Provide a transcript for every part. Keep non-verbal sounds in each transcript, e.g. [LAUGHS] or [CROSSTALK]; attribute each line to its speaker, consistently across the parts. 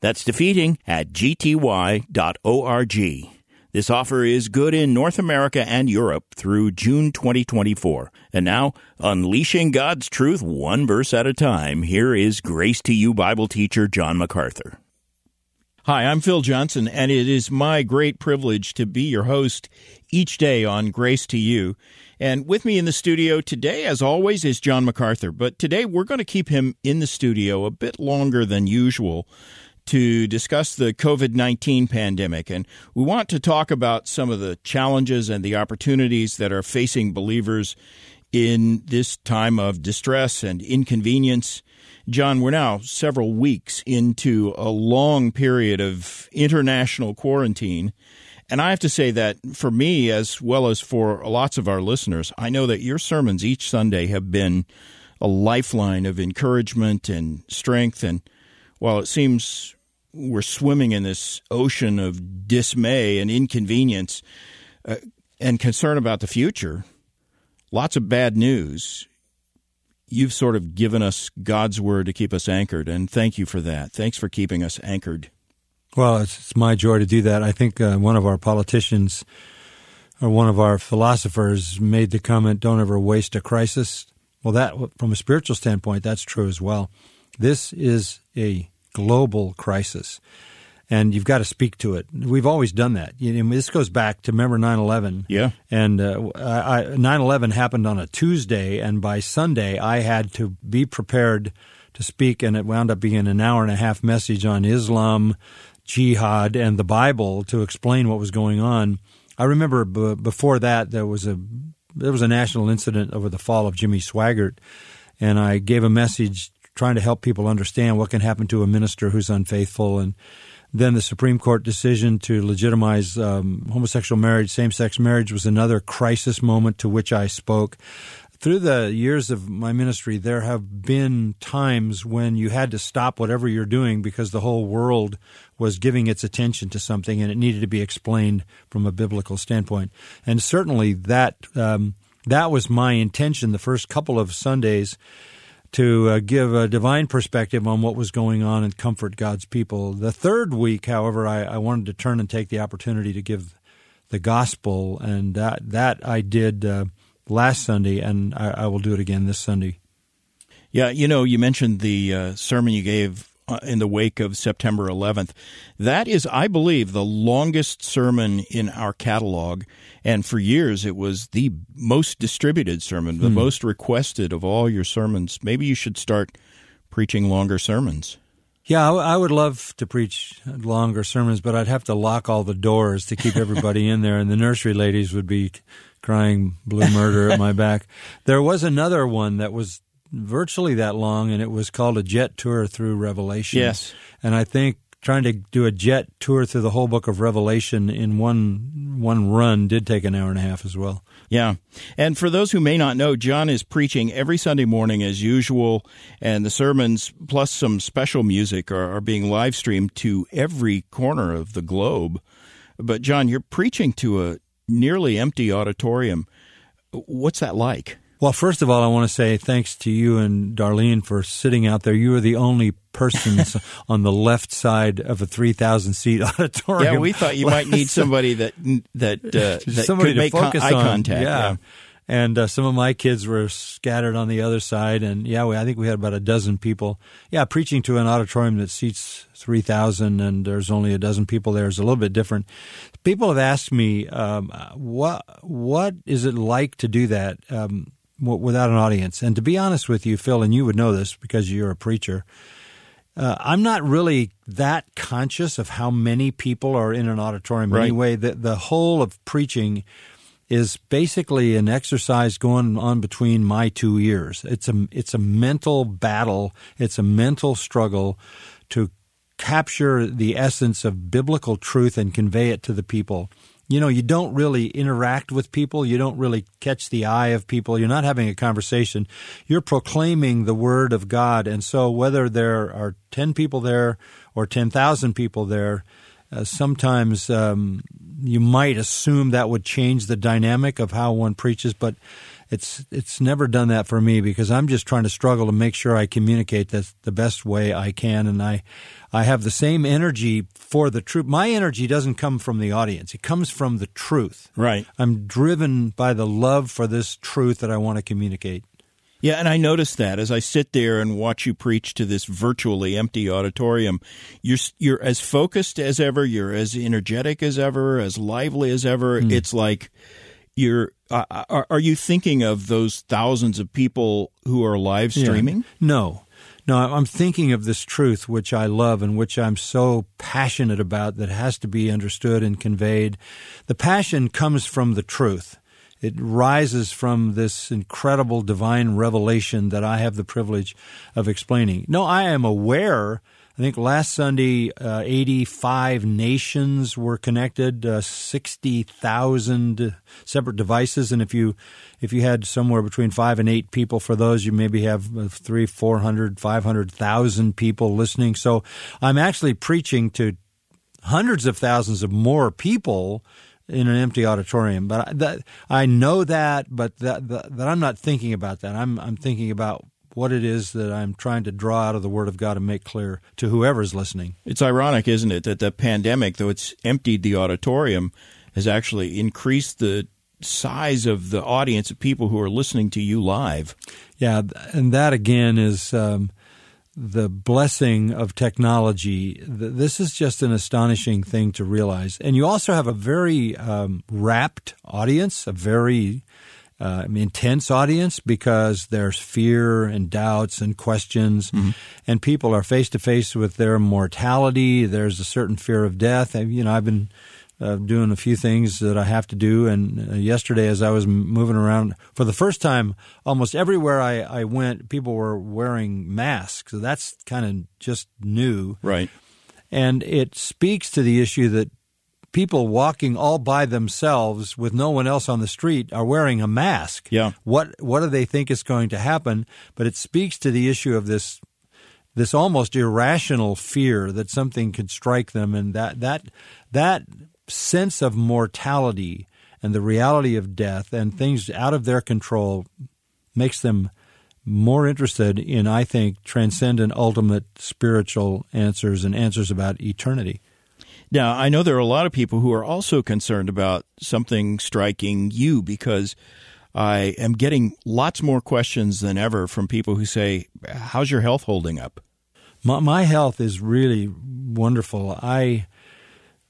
Speaker 1: That's defeating at gty.org. This offer is good in North America and Europe through June 2024. And now, unleashing God's truth one verse at a time, here is Grace to You Bible teacher John MacArthur. Hi, I'm Phil Johnson, and it is my great privilege to be your host each day on Grace to You. And with me in the studio today, as always, is John MacArthur. But today we're going to keep him in the studio a bit longer than usual to discuss the COVID 19 pandemic. And we want to talk about some of the challenges and the opportunities that are facing believers in this time of distress and inconvenience. John, we're now several weeks into a long period of international quarantine. And I have to say that for me, as well as for lots of our listeners, I know that your sermons each Sunday have been a lifeline of encouragement and strength. And while it seems we're swimming in this ocean of dismay and inconvenience uh, and concern about the future. Lots of bad news. You've sort of given us God's word to keep us anchored, and thank you for that. Thanks for keeping us anchored.
Speaker 2: Well, it's, it's my joy to do that. I think uh, one of our politicians or one of our philosophers made the comment, don't ever waste a crisis. Well, that, from a spiritual standpoint, that's true as well. This is a global crisis. And you've got to speak to it. We've always done that. You know, this goes back to remember 9/11.
Speaker 1: Yeah.
Speaker 2: And uh, 9/11 happened on a Tuesday, and by Sunday I had to be prepared to speak, and it wound up being an hour and a half message on Islam, jihad, and the Bible to explain what was going on. I remember b- before that there was a there was a national incident over the fall of Jimmy Swaggart, and I gave a message trying to help people understand what can happen to a minister who's unfaithful and then the Supreme Court decision to legitimize um, homosexual marriage, same sex marriage, was another crisis moment to which I spoke. Through the years of my ministry, there have been times when you had to stop whatever you're doing because the whole world was giving its attention to something and it needed to be explained from a biblical standpoint. And certainly that um, that was my intention the first couple of Sundays to uh, give a divine perspective on what was going on and comfort God's people. The third week, however, I, I wanted to turn and take the opportunity to give the gospel, and that that I did uh, last Sunday, and I, I, will do it again this Sunday.
Speaker 1: Yeah, you know, you mentioned the uh, sermon you gave in the wake of September 11th. That is, I believe, the longest sermon in our catalog. And for years, it was the most distributed sermon, the hmm. most requested of all your sermons. Maybe you should start preaching longer sermons.
Speaker 2: Yeah, I would love to preach longer sermons, but I'd have to lock all the doors to keep everybody in there, and the nursery ladies would be crying blue murder at my [LAUGHS] back. There was another one that was virtually that long, and it was called a jet tour through Revelation.
Speaker 1: Yes,
Speaker 2: and I think trying to do a jet tour through the whole book of Revelation in one one run did take an hour and a half as well.
Speaker 1: Yeah. And for those who may not know, John is preaching every Sunday morning as usual, and the sermons plus some special music are, are being live streamed to every corner of the globe. But John, you're preaching to a nearly empty auditorium. What's that like?
Speaker 2: Well, first of all, I want to say thanks to you and Darlene for sitting out there. You were the only persons [LAUGHS] on the left side of a 3,000 seat [LAUGHS] auditorium.
Speaker 1: Yeah, we thought you might need somebody that that, uh, [LAUGHS] that
Speaker 2: somebody
Speaker 1: could make
Speaker 2: con-
Speaker 1: eye contact.
Speaker 2: Yeah. yeah. And uh, some of my kids were scattered on the other side, and yeah, we, I think we had about a dozen people. Yeah, preaching to an auditorium that seats three thousand, and there's only a dozen people there is a little bit different. People have asked me, um, what what is it like to do that? Um, without an audience. And to be honest with you, Phil, and you would know this because you're a preacher, uh, I'm not really that conscious of how many people are in an auditorium
Speaker 1: right.
Speaker 2: anyway. The, the whole of preaching is basically an exercise going on between my two ears. It's a, it's a mental battle, it's a mental struggle to capture the essence of biblical truth and convey it to the people. You know, you don't really interact with people. You don't really catch the eye of people. You're not having a conversation. You're proclaiming the word of God. And so, whether there are 10 people there or 10,000 people there, uh, sometimes um, you might assume that would change the dynamic of how one preaches, but it's it's never done that for me because I'm just trying to struggle to make sure I communicate that the best way I can, and I I have the same energy for the truth. My energy doesn't come from the audience; it comes from the truth.
Speaker 1: Right.
Speaker 2: I'm driven by the love for this truth that I want to communicate.
Speaker 1: Yeah, and I notice that as I sit there and watch you preach to this virtually empty auditorium, you're you're as focused as ever, you're as energetic as ever, as lively as ever. Mm. It's like you're uh, are, are, you thinking of those thousands of people who are live streaming? Yeah.
Speaker 2: No. No, I'm thinking of this truth which I love and which I'm so passionate about that has to be understood and conveyed. The passion comes from the truth. It rises from this incredible divine revelation that I have the privilege of explaining. No, I am aware I think last Sunday, uh, 85 nations were connected, uh, 60,000 separate devices. And if you, if you had somewhere between five and eight people for those, you maybe have uh, three, 400, 500,000 people listening. So I'm actually preaching to hundreds of thousands of more people in an empty auditorium. But that, I know that, but that, that, that I'm not thinking about that. I'm, I'm thinking about what it is that I'm trying to draw out of the Word of God and make clear to whoever's listening.
Speaker 1: It's ironic, isn't it, that the pandemic, though it's emptied the auditorium, has actually increased the size of the audience of people who are listening to you live.
Speaker 2: Yeah, and that again is um, the blessing of technology. This is just an astonishing thing to realize. And you also have a very um, rapt audience, a very uh, intense audience because there's fear and doubts and questions, mm-hmm. and people are face to face with their mortality. There's a certain fear of death. You know, I've been uh, doing a few things that I have to do, and uh, yesterday, as I was moving around for the first time, almost everywhere I, I went, people were wearing masks. So that's kind of just new,
Speaker 1: right?
Speaker 2: And it speaks to the issue that people walking all by themselves with no one else on the street are wearing a mask.
Speaker 1: Yeah.
Speaker 2: What what do they think is going to happen? But it speaks to the issue of this this almost irrational fear that something could strike them and that that that sense of mortality and the reality of death and things out of their control makes them more interested in, I think, transcendent, ultimate spiritual answers and answers about eternity.
Speaker 1: Now, I know there are a lot of people who are also concerned about something striking you because I am getting lots more questions than ever from people who say, How's your health holding up?
Speaker 2: My, my health is really wonderful. I,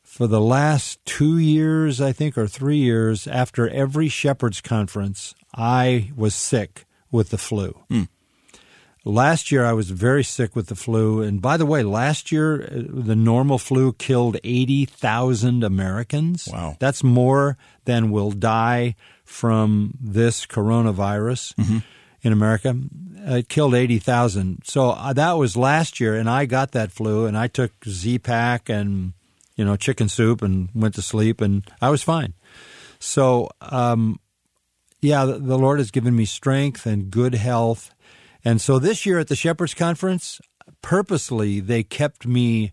Speaker 2: for the last two years, I think, or three years, after every Shepherd's Conference, I was sick with the flu. Mm. Last year, I was very sick with the flu. And by the way, last year, uh, the normal flu killed 80,000 Americans.
Speaker 1: Wow.
Speaker 2: That's more than will die from this coronavirus mm-hmm. in America. It killed 80,000. So uh, that was last year, and I got that flu, and I took Z-Pak and, you know, chicken soup and went to sleep, and I was fine. So, um, yeah, the Lord has given me strength and good health and so this year at the Shepherds Conference, purposely they kept me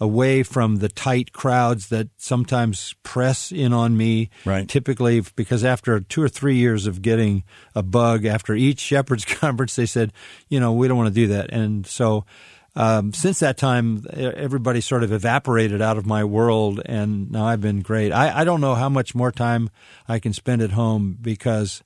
Speaker 2: away from the tight crowds that sometimes press in on me.
Speaker 1: Right.
Speaker 2: Typically, because after two or three years of getting a bug after each Shepherds [LAUGHS] Conference, they said, you know, we don't want to do that. And so um, since that time, everybody sort of evaporated out of my world, and now I've been great. I, I don't know how much more time I can spend at home because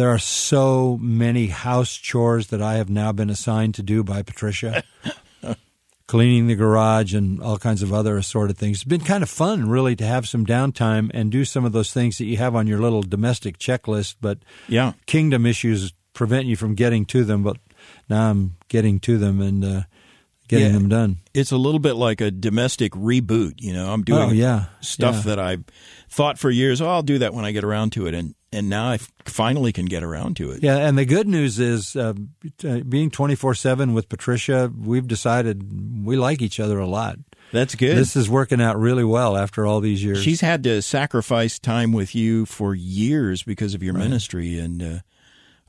Speaker 2: there are so many house chores that I have now been assigned to do by Patricia. [LAUGHS] Cleaning the garage and all kinds of other assorted things. It's been kind of fun, really, to have some downtime and do some of those things that you have on your little domestic checklist. But
Speaker 1: yeah,
Speaker 2: kingdom issues prevent you from getting to them. But now I'm getting to them and uh, getting
Speaker 1: Yeah.
Speaker 2: them done.
Speaker 1: It's a little bit like a domestic reboot. You know, I'm doing
Speaker 2: Oh, yeah.
Speaker 1: stuff
Speaker 2: Yeah.
Speaker 1: that I thought for years, oh, I'll do that when I get around to it, and and now I finally can get around to it.
Speaker 2: Yeah, and the good news is uh, uh, being 24 7 with Patricia, we've decided we like each other a lot.
Speaker 1: That's good.
Speaker 2: This is working out really well after all these years.
Speaker 1: She's had to sacrifice time with you for years because of your ministry, and uh,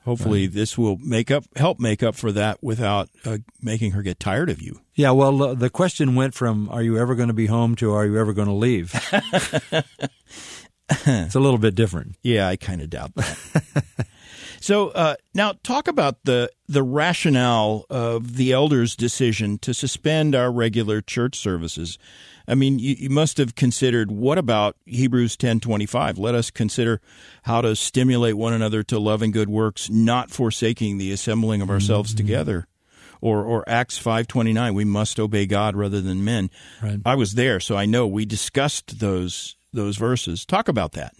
Speaker 1: hopefully this will make up, help make up for that without uh, making her get tired of you.
Speaker 2: yeah, well, uh, the question went from "Are you ever going to be home?" to "Are you ever going to leave?" [LAUGHS] it's a little bit different.
Speaker 1: Yeah, I kind of doubt that. [LAUGHS] so uh, now, talk about the the rationale of the elders' decision to suspend our regular church services. I mean, you, you must have considered what about Hebrews ten twenty five? Let us consider how to stimulate one another to love and good works, not forsaking the assembling of ourselves together. Or, or Acts five twenty nine, we must obey God rather than men.
Speaker 2: Right.
Speaker 1: I was there, so I know we discussed those those verses. Talk about that.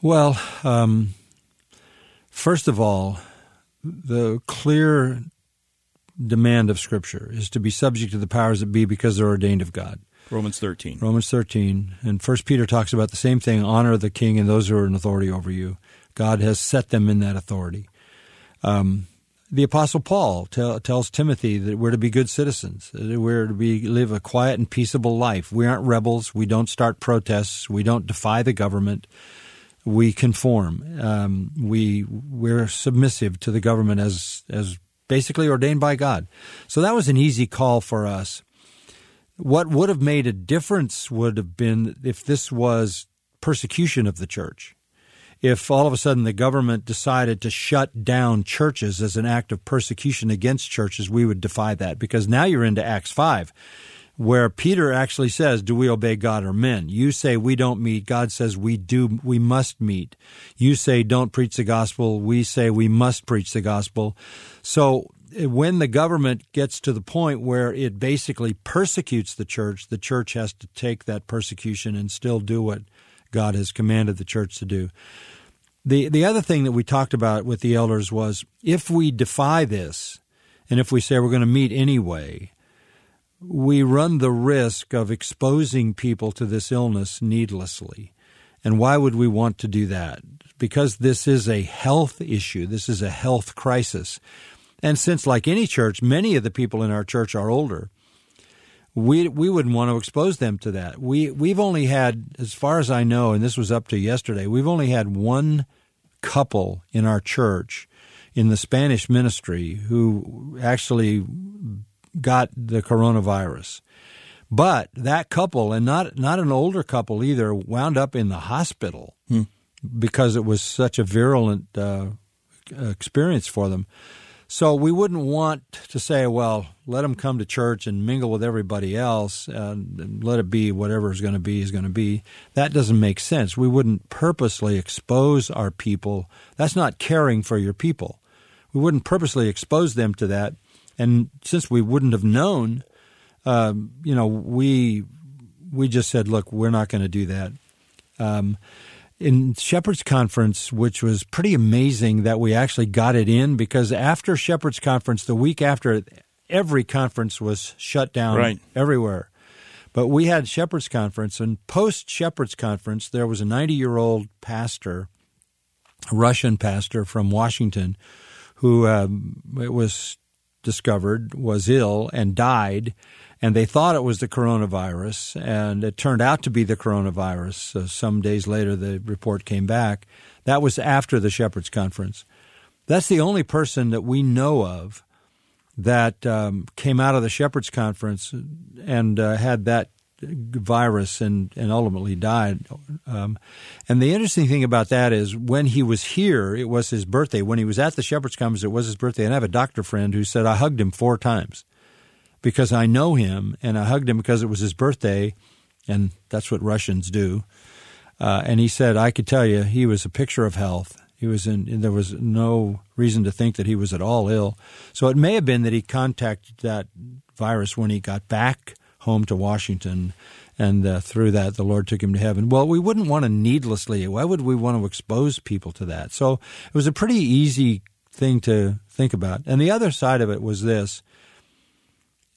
Speaker 2: Well, um, first of all, the clear demand of Scripture is to be subject to the powers that be because they're ordained of God.
Speaker 1: Romans thirteen.
Speaker 2: Romans 13. And First Peter talks about the same thing honor the king and those who are in authority over you. God has set them in that authority. Um, the Apostle Paul tell, tells Timothy that we're to be good citizens. that We're to be live a quiet and peaceable life. We aren't rebels. We don't start protests. We don't defy the government. We conform. Um, we we're submissive to the government as as basically ordained by God. So that was an easy call for us. What would have made a difference would have been if this was persecution of the church. If all of a sudden the government decided to shut down churches as an act of persecution against churches, we would defy that because now you're into Acts 5, where Peter actually says, Do we obey God or men? You say we don't meet. God says we do, we must meet. You say don't preach the gospel. We say we must preach the gospel. So when the government gets to the point where it basically persecutes the church, the church has to take that persecution and still do what God has commanded the church to do. The the other thing that we talked about with the elders was if we defy this and if we say we're going to meet anyway, we run the risk of exposing people to this illness needlessly. And why would we want to do that? Because this is a health issue. This is a health crisis. And since, like any church, many of the people in our church are older, we we wouldn't want to expose them to that. We we've only had, as far as I know, and this was up to yesterday, we've only had one couple in our church in the Spanish ministry who actually got the coronavirus. But that couple, and not not an older couple either, wound up in the hospital because it was such a virulent uh, experience for them. So we wouldn't want to say, well, let them come to church and mingle with everybody else and let it be whatever is going to be is going to be. That doesn't make sense. We wouldn't purposely expose our people. That's not caring for your people. We wouldn't purposely expose them to that. And since we wouldn't have known, um, you know, we we just said, look, we're not going to do that. Um, in Shepherd's Conference, which was pretty amazing that we actually got it in because after Shepherd's Conference, the week after, every conference was shut down
Speaker 1: Right.
Speaker 2: everywhere. But we had Shepherd's Conference, and post Shepherd's Conference, there was a 90 year old pastor, a Russian pastor from Washington, who um, it was discovered was ill and died, and they thought it was the coronavirus, and it turned out to be the coronavirus. So some days later, the report came back. That was after the Shepherds Conference. That's the only person that we know of that um, came out of the Shepherds Conference and uh, had that virus and, and ultimately died. Um, and the interesting thing about that is when he was here, it was his birthday. When he was at the Shepherd's Conference, it was his birthday. And I have a doctor friend who said I hugged him four times because I know him, and I hugged him because it was his birthday, and that's what Russians do. Uh, and he said, I could tell you, he was a picture of health. He was in. There was no reason to think that he was at all ill. So it may have been that he contacted that virus when he got back home to Washington, and uh, through that, the Lord took him to heaven. Well, we wouldn't want to needlessly. Why would we want to expose people to that? So it was a pretty easy thing to think about. And the other side of it was this: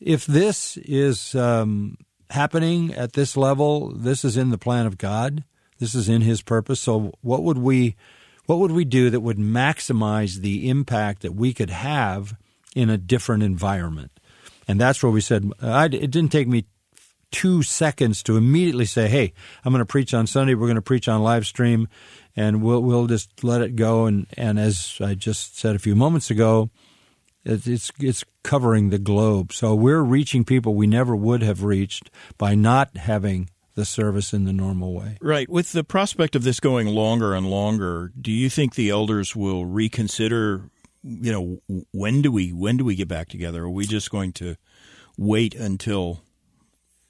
Speaker 2: if this is um, happening at this level, this is in the plan of God. This is in His purpose. So, what would we, what would we do that would maximize the impact that we could have in a different environment? And that's where we said I, it didn't take me two seconds to immediately say, "Hey, I'm going to preach on Sunday. We're going to preach on live stream, and we'll we'll just let it go." And and as I just said a few moments ago, it's it's covering the globe. So we're reaching people we never would have reached by not having the service in the normal way.
Speaker 1: Right. With the prospect of this going longer and longer, do you think the elders will reconsider? You know, when do we when do we get back together? Are we just going to wait until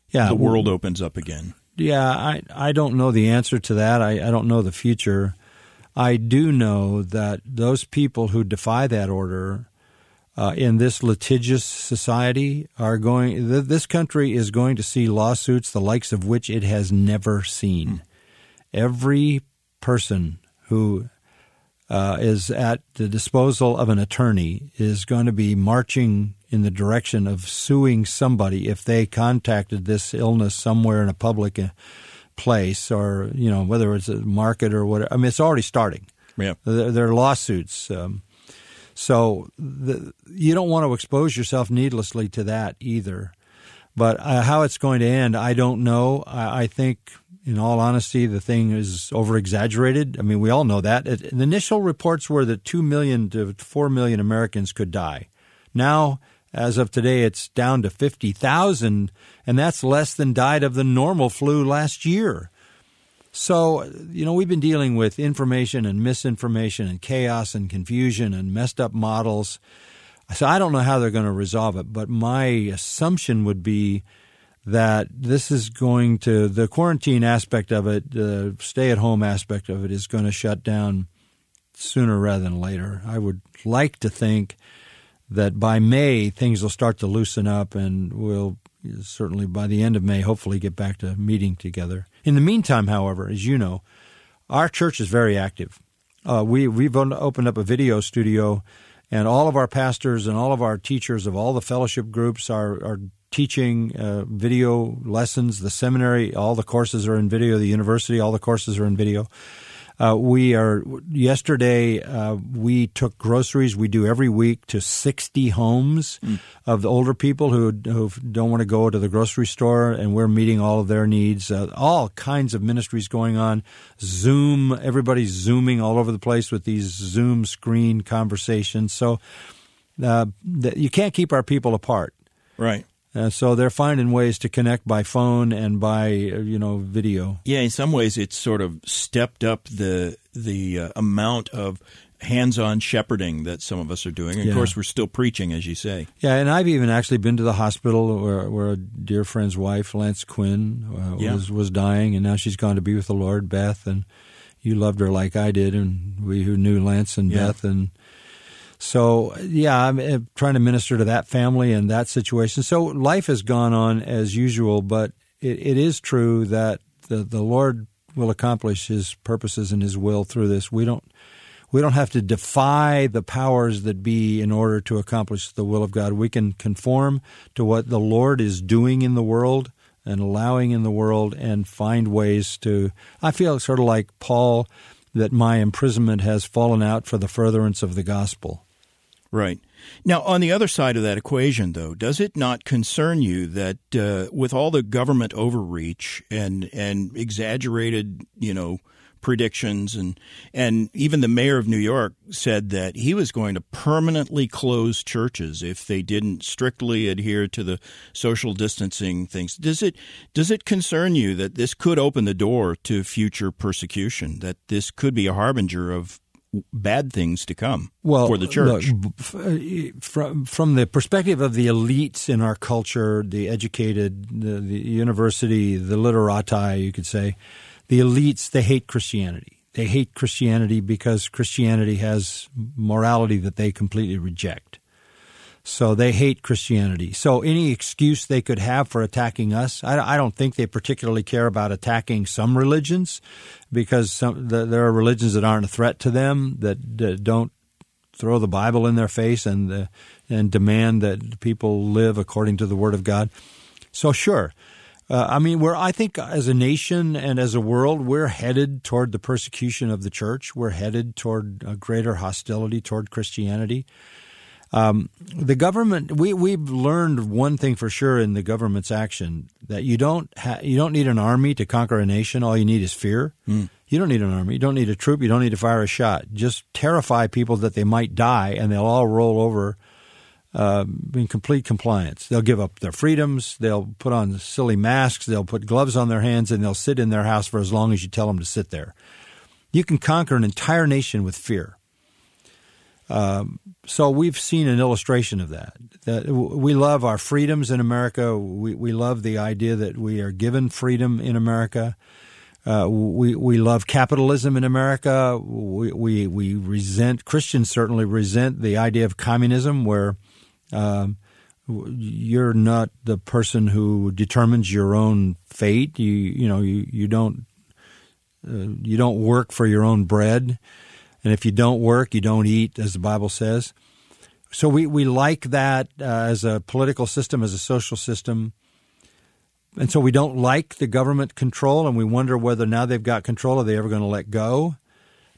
Speaker 1: yeah, the world well, opens up again?
Speaker 2: Yeah, I I don't know the answer to that. I, I don't know the future. I do know that those people who defy that order uh, in this litigious society are going. Th- this country is going to see lawsuits the likes of which it has never seen. Mm. Every person who uh, is at the disposal of an attorney is going to be marching in the direction of suing somebody if they contacted this illness somewhere in a public uh, place or you know whether it's a market or whatever. I mean, it's already starting.
Speaker 1: Yeah,
Speaker 2: there, there are lawsuits. Um, so the, you don't want to expose yourself needlessly to that either. But uh, how it's going to end, I don't know. I, I, think, in all honesty, the thing is over exaggerated. I mean, we all know that. It, the initial reports were that 2 million to 4 million Americans could die. Now, as of today, it's down to 50,000, and that's less than died of the normal flu last year. So, you know, we've been dealing with information and misinformation and chaos and confusion and messed up models. So I don't know how they're going to resolve it, but my assumption would be that this is going to, the quarantine aspect of it, the stay at home aspect of it is going to shut down sooner rather than later. I would like to think that by May things will start to loosen up and we'll certainly by the end of May hopefully get back to meeting together. In the meantime, however, as you know, our church is very active. Uh, we we've opened up a video studio, and all of our pastors and all of our teachers of all the fellowship groups are are teaching uh, video lessons. The seminary, all the courses are in video. The university, all the courses are in video. Uh, we are yesterday. Uh, we took groceries. We do every week to sixty homes mm. of the older people who who don't want to go to the grocery store, and we're meeting all of their needs. Uh, all kinds of ministries going on. Zoom. Everybody's zooming all over the place with these Zoom screen conversations. So uh, you can't keep our people apart.
Speaker 1: Right.
Speaker 2: Uh, so they're finding ways to connect by phone and by uh, you know video.
Speaker 1: Yeah, in some ways it's sort of stepped up the the uh, amount of hands-on shepherding that some of us are doing. And yeah. Of course, we're still preaching, as you say.
Speaker 2: Yeah, and I've even actually been to the hospital where, where a dear friend's wife, Lance Quinn, uh, yeah. was was dying, and now she's gone to be with the Lord, Beth, and you loved her like I did, and we who knew Lance and yeah. Beth, and so, yeah, I'm uh, trying to minister to that family and that situation. So, life has gone on as usual, but it, it is true that the, the Lord will accomplish His purposes and His will through this. We don't we don't have to defy the powers that be in order to accomplish the will of God. We can conform to what the Lord is doing in the world and allowing in the world and find ways to. I feel sort of like Paul that my imprisonment has fallen out for the furtherance of the gospel.
Speaker 1: Right. Now, on the other side of that equation, though, does it not concern you that uh, with all the government overreach and and exaggerated, you know, predictions and and even the mayor of New York said that he was going to permanently close churches if they didn't strictly adhere to the social distancing things. Does it does it concern you that this could open the door to future persecution? That this could be a harbinger of bad things to come
Speaker 2: well,
Speaker 1: for the church.
Speaker 2: Look, uh, from from the perspective of the elites in our culture, the educated, the, the university, the literati, you could say, the elites they hate Christianity. They hate Christianity because Christianity has morality that they completely reject. So they hate Christianity. So any excuse they could have for attacking us, I, don't think they particularly care about attacking some religions because some, the, there are religions that aren't a threat to them that, that don't throw the Bible in their face and uh, and demand that people live according to the Word of God. So sure, uh, I mean, we're I think as a nation and as a world, we're headed toward the persecution of the church. We're headed toward a greater hostility toward Christianity. Um, the government, we we've learned one thing for sure in the government's action that you don't ha- you don't need an army to conquer a nation. All you need is fear. Mm. You don't need an army. You don't need a troop. You don't need to fire a shot. Just terrify people that they might die, and they'll all roll over uh, in complete compliance. They'll give up their freedoms. They'll put on silly masks. They'll put gloves on their hands, and they'll sit in their house for as long as you tell them to sit there. You can conquer an entire nation with fear. Um, so we've seen an illustration of that. that. We love our freedoms in America. We, we love the idea that we are given freedom in America. Uh, we we love capitalism in America. We, we we resent Christians certainly resent the idea of communism, where um, you're not the person who determines your own fate. You you know you you don't uh, you don't work for your own bread, and if you don't work, you don't eat, as the Bible says. So we we like that uh, as a political system, as a social system. And so we don't like the government control, and we wonder whether now they've got control, are they ever going to let go?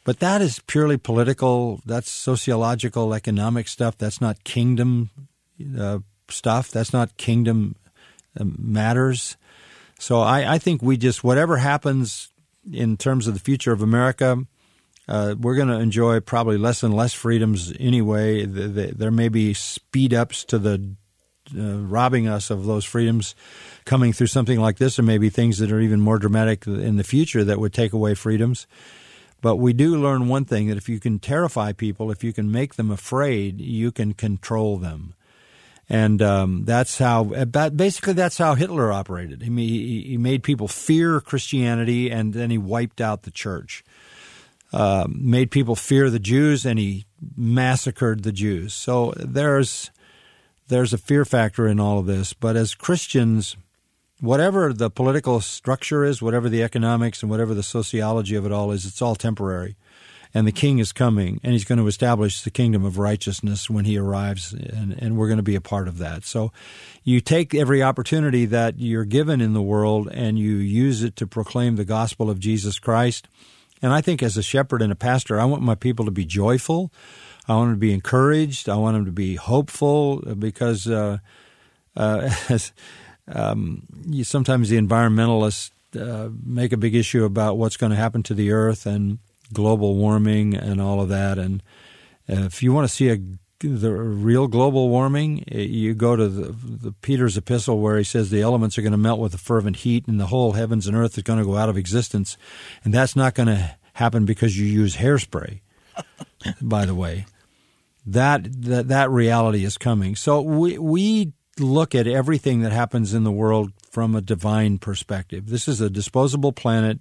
Speaker 2: But that is purely political. That's sociological, economic stuff. That's not kingdom uh, stuff. That's not kingdom uh, matters. So I, I, think we just, whatever happens in terms of the future of America, uh, we're going to enjoy probably less and less freedoms anyway. The, the, there may be speed ups to the uh, robbing us of those freedoms coming through something like this, or maybe things that are even more dramatic in the future that would take away freedoms. But we do learn one thing that if you can terrify people, if you can make them afraid, you can control them. And um, that's how, basically, that's how Hitler operated. He, he made people fear Christianity, and then he wiped out the church. Uh, made people fear the Jews, and he massacred the Jews. So there's there's a fear factor in all of this. But as Christians, whatever the political structure is, whatever the economics and whatever the sociology of it all is, it's all temporary. And the king is coming, and he's going to establish the kingdom of righteousness when he arrives, and, and we're going to be a part of that. So you take every opportunity that you're given in the world and you use it to proclaim the gospel of Jesus Christ. And I think as a shepherd and a pastor, I want my people to be joyful. I want them to be encouraged. I want them to be hopeful because uh, uh, [LAUGHS] as, um, you, sometimes the environmentalists uh, make a big issue about what's going to happen to the earth and global warming and all of that. And if you want to see a the real global warming, eh, you go to the, the, Peter's epistle where he says the elements are going to melt with a fervent heat, and the whole heavens and earth is going to go out of existence, and that's not going to happen because you use hairspray. [LAUGHS] by the way, that that that reality is coming. So we we look at everything that happens in the world from a divine perspective. This is a disposable planet.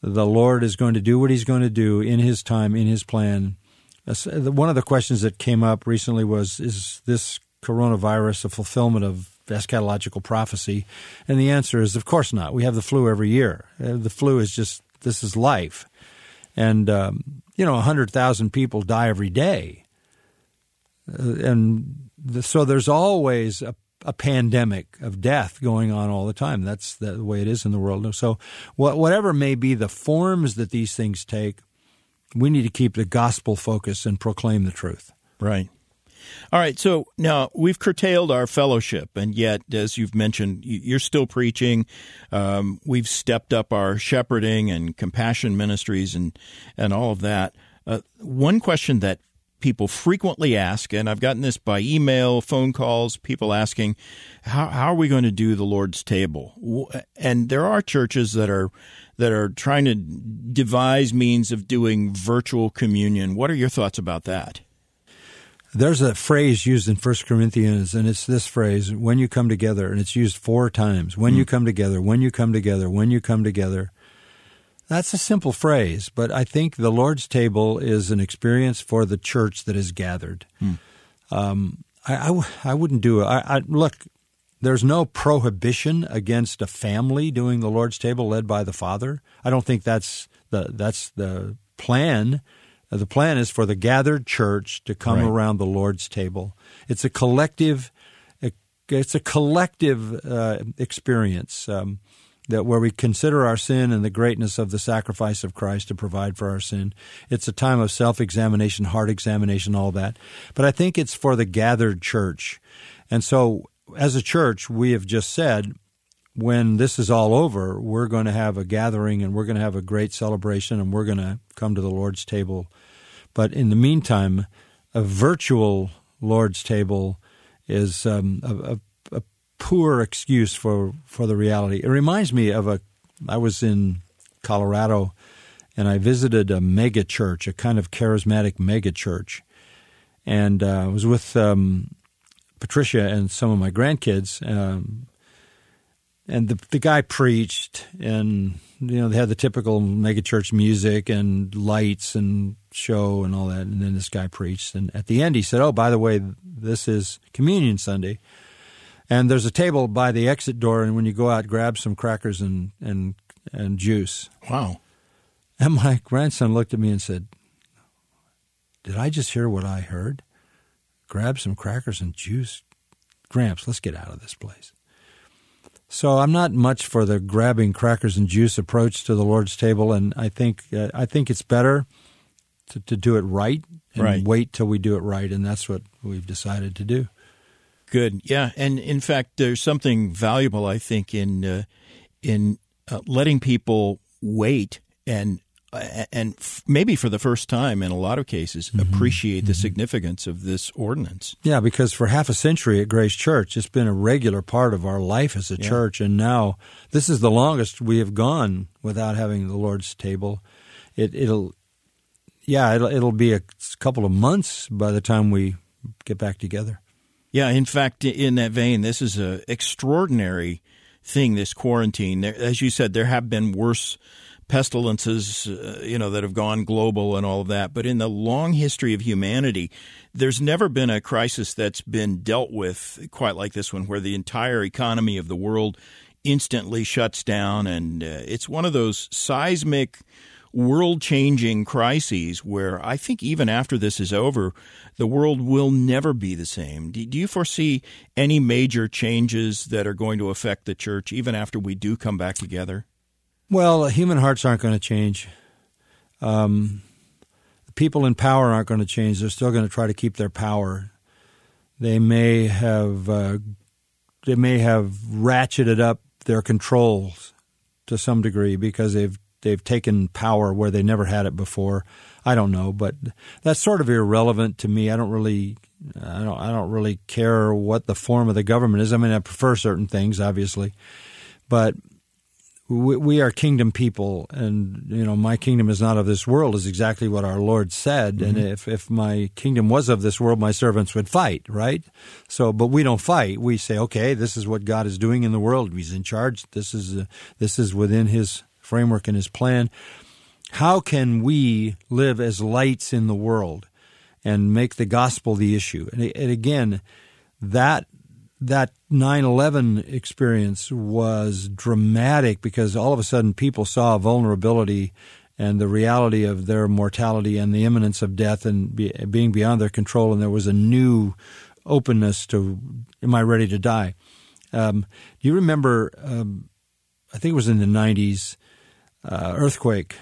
Speaker 2: The Lord is going to do what He's going to do in His time, in His plan. One of the questions that came up recently was Is this coronavirus a fulfillment of eschatological prophecy? And the answer is, of course not. We have the flu every year. Uh, the flu is just, this is life. And, um, you know, 100,000 people die every day. Uh, and the, so there's always a, a, pandemic of death going on all the time. That's the way it is in the world. So whatever may be the forms that these things take, we need to keep the gospel focus and proclaim the truth.
Speaker 1: Right. All right, so now we've curtailed our fellowship, and yet, as you've mentioned, you're still preaching. Um, we've stepped up our shepherding and compassion ministries and and all of that. Uh, one question that people frequently ask, and I've gotten this by email, phone calls, people asking, how, how are we going to do the Lord's table? And there are churches that are that are trying to devise means of doing virtual communion. What are your thoughts about that?
Speaker 2: There's a phrase used in First Corinthians, and it's this phrase, when you come together, and it's used four times. When mm. you come together, when you come together, when you come together. That's a simple phrase, but I think the Lord's table is an experience for the church that is gathered. Hmm. Um, I, I, I, wouldn't do it. I, I, look, there's no prohibition against a family doing the Lord's table led by the Father. I don't think that's the that's the plan, Uh, the plan is for the gathered church to come
Speaker 1: Right.
Speaker 2: around the Lord's table. It's a collective. It's a collective uh, experience um, that where we consider our sin and the greatness of the sacrifice of Christ to provide for our sin. It's a time of self-examination, heart examination, all that. But I think it's for the gathered church, and so as a church, we have just said when this is all over, we're going to have a gathering and we're going to have a great celebration and we're going to come to the Lord's table. But in the meantime, a virtual Lord's table is um, a, a, a poor excuse for, for the reality. It reminds me of a. I was in Colorado and I visited a mega church, a kind of charismatic mega church. And uh, I was with um, Patricia and some of my grandkids. Um, and the the guy preached, and you know they had the typical megachurch music and lights and show and all that. And then this guy preached, and at the end he said, "Oh, by the way, this is Communion Sunday, and there's a table by the exit door, and when you go out, grab some crackers and and and juice."
Speaker 1: Wow.
Speaker 2: And my grandson looked at me and said, "Did I just hear what I heard? Grab some crackers and juice, Gramps. Let's get out of this place." So I'm not much for the grabbing crackers and juice approach to the Lord's table, and I think uh, I think it's better to, to do it right and
Speaker 1: Right.
Speaker 2: wait till we do it right, and that's what we've decided to do.
Speaker 1: Good. Yeah, and in fact, there's something valuable I think in uh, in uh, letting people wait and uh, and f- maybe for the first time in a lot of cases appreciate the significance of this ordinance.
Speaker 2: Yeah, because for half a century at Grace Church, it's been a regular part of our life as a
Speaker 1: Yeah.
Speaker 2: church, and now this is the longest we have gone without having the Lord's table. It, it'll, yeah, it'll, it'll be a couple of months by the time we get back together.
Speaker 1: Yeah, in fact, in that vein, this is an extraordinary thing. This quarantine, there, as you said, there have been worse pestilences, uh, you know, that have gone global and all of that. But in the long history of humanity, there's never been a crisis that's been dealt with quite like this one, where the entire economy of the world instantly shuts down, and uh, it's one of those seismic world changing crises where I think even after this is over, the world will never be the same. Do, do you foresee any major changes that are going to affect the church even after we do come back together?
Speaker 2: Well, human hearts aren't going to change. Um, the people in power aren't going to change. They're still going to try to keep their power. They may have uh, they may have ratcheted up their controls to some degree because they've they've taken power where they never had it before. I don't know, but that's sort of irrelevant to me. I don't really I don't I don't really care what the form of the government is. I mean, I prefer certain things, obviously, but we, we are kingdom people, and you know, my kingdom is not of this world, is exactly what our Lord said. And if if my kingdom was of this world, my servants would fight, right? So, but we don't fight. We say, okay, this is what God is doing in the world. He's in charge. This is uh, this is within His framework and His plan. How can we live as lights in the world and make the gospel the issue? And, and again, that that 9/11 experience was dramatic because all of a sudden people saw vulnerability and the reality of their mortality and the imminence of death and be, being beyond their control, and there was a new openness to, "Am I ready to die?" Um, do you remember? Um, I think it was in the 90s. Uh, earthquake.